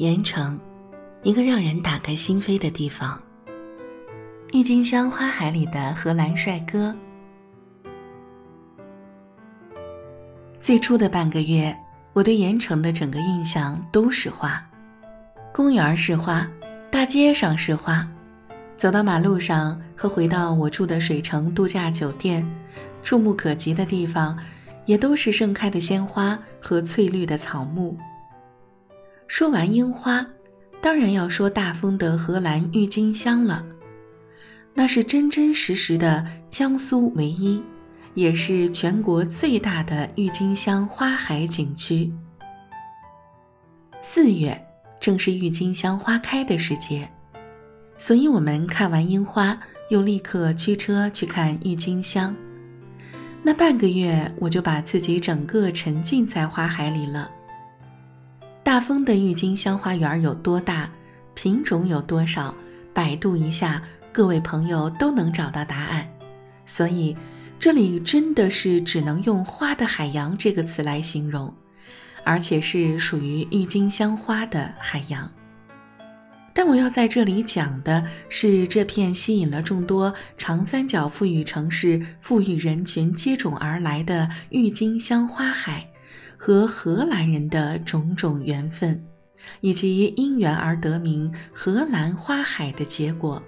盐城，一个让人打开心扉的地方。郁金香花海里的荷兰帅哥。最初的半个月，我对盐城的整个印象都是花，公园是花，大街上是花，走到马路上和回到我住的水城度假酒店，触目可及的地方，也都是盛开的鲜花和翠绿的草木。说完樱花，当然要说大丰的荷兰郁金香了。那是真真实实的江苏唯一，也是全国最大的郁金香花海景区。四月正是郁金香花开的时节，所以我们看完樱花，又立刻驱车去看郁金香。那半个月，我就把自己整个沉浸在花海里了。大丰的郁金香花园有多大，品种有多少？百度一下，各位朋友都能找到答案。所以，这里真的是只能用“花的海洋”这个词来形容，而且是属于郁金香花的海洋。但我要在这里讲的是，这片吸引了众多长三角富裕城市富裕人群接踵而来的郁金香花海。和荷兰人的种种缘分，以及因缘而得名“荷兰花海”的结果。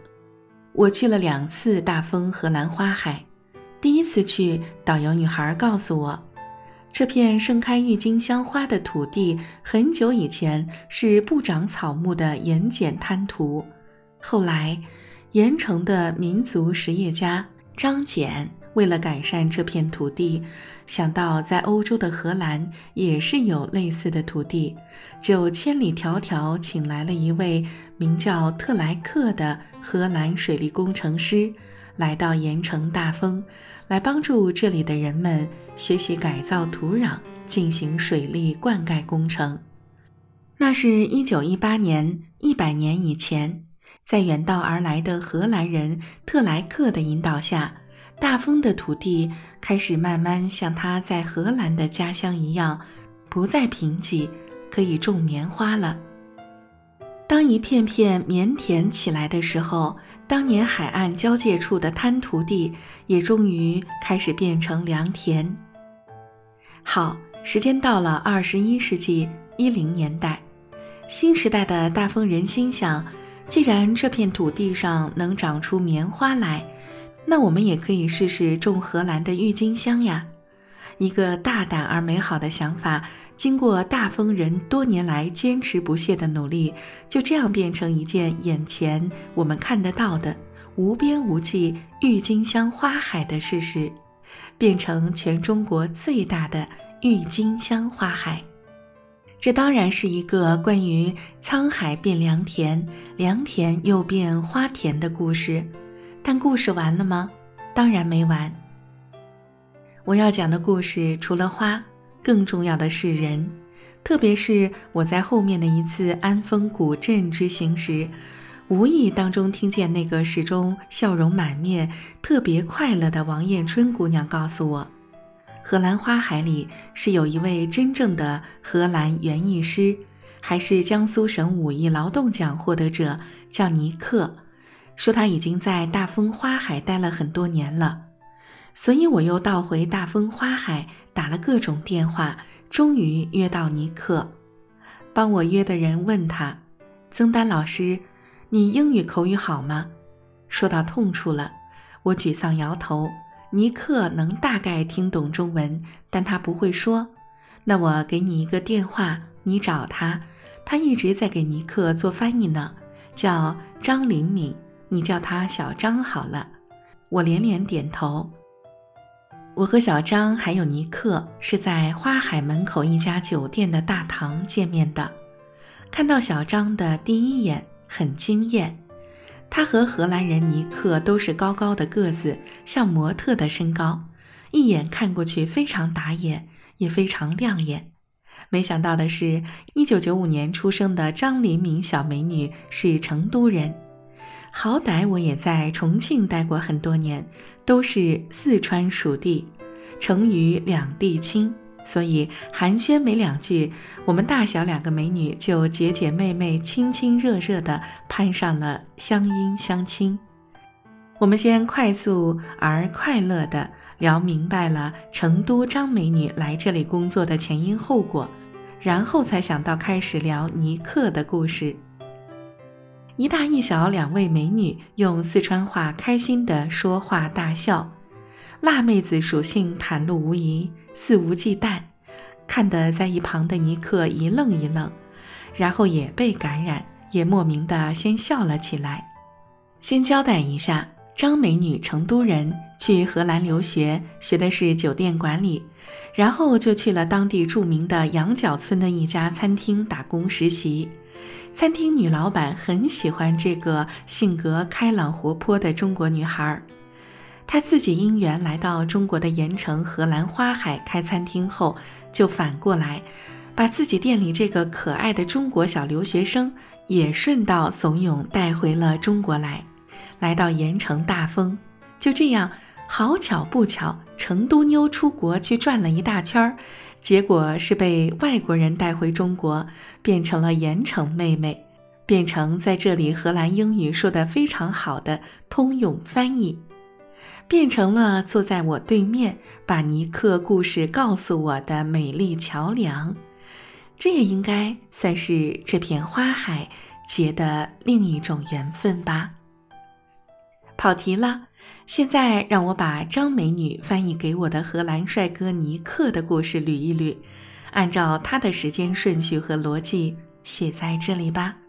我去了两次大丰荷兰花海，第一次去，导游女孩告诉我，这片盛开郁金香花的土地很久以前是不长草木的盐碱滩涂，后来，盐城的民族实业家张謇。为了改善这片土地，想到在欧洲的荷兰也是有类似的土地，就千里迢迢请来了一位名叫特莱克的荷兰水利工程师，来到盐城大丰，来帮助这里的人们学习改造土壤，进行水利灌溉工程。那是一九一八年，一百年以前，在远道而来的荷兰人特莱克的引导下。大丰的土地开始慢慢像他在荷兰的家乡一样，不再贫瘠，可以种棉花了。当一片片棉田起来的时候，当年海岸交界处的滩涂地也终于开始变成良田。好，时间到了二十一世纪一零年代，新时代的大丰人心想，既然这片土地上能长出棉花来。那我们也可以试试种荷兰的郁金香呀！一个大胆而美好的想法，经过大丰人多年来坚持不懈的努力，就这样变成一件眼前我们看得到的无边无际郁金香花海的事实，变成全中国最大的郁金香花海。这当然是一个关于沧海变良田，良田又变花田的故事。但故事完了吗？当然没完。我要讲的故事除了花，更重要的是人。特别是我在后面的一次安丰古镇之行时，无意当中听见那个始终笑容满面、特别快乐的王艳春姑娘告诉我，荷兰花海里是有一位真正的荷兰园艺师，还是江苏省五一劳动奖获得者，叫尼克。说他已经在大丰花海待了很多年了，所以我又倒回大丰花海打了各种电话，终于约到尼克。帮我约的人问他：“曾丹老师，你英语口语好吗？”说到痛处了，我沮丧摇头。尼克能大概听懂中文，但他不会说。那我给你一个电话，你找他，他一直在给尼克做翻译呢，叫张灵敏。你叫他小张好了，我连连点头。我和小张还有尼克是在花海门口一家酒店的大堂见面的。看到小张的第一眼很惊艳，他和荷兰人尼克都是高高的个子，像模特的身高，一眼看过去非常打眼，也非常亮眼。没想到的是，一九九五年出生的张黎明小美女是成都人。好歹我也在重庆待过很多年，都是四川属地，成语两地亲，所以寒暄没两句，我们大小两个美女就姐姐妹妹、亲亲热热的攀上了相姻相亲。我们先快速而快乐地聊明白了成都张美女来这里工作的前因后果，然后才想到开始聊尼克的故事。一大一小两位美女用四川话开心地说话大笑，辣妹子属性袒露无遗，肆无忌惮，看得在一旁的尼克一愣一愣，然后也被感染，也莫名的先笑了起来。先交代一下。张美女，成都人，去荷兰留学，学的是酒店管理，然后就去了当地著名的羊角村的一家餐厅打工实习。餐厅女老板很喜欢这个性格开朗活泼的中国女孩。她自己因缘来到中国的盐城荷兰花海开餐厅后，就反过来，把自己店里这个可爱的中国小留学生也顺道怂恿带回了中国来。来到盐城大丰，就这样，好巧不巧，成都妞出国去转了一大圈儿，结果是被外国人带回中国，变成了盐城妹妹，变成在这里荷兰英语说得非常好的通用翻译，变成了坐在我对面把尼克故事告诉我的美丽桥梁，这也应该算是这片花海结的另一种缘分吧。跑题了，现在让我把张美女翻译给我的荷兰帅哥尼克的故事捋一捋，按照他的时间顺序和逻辑写在这里吧。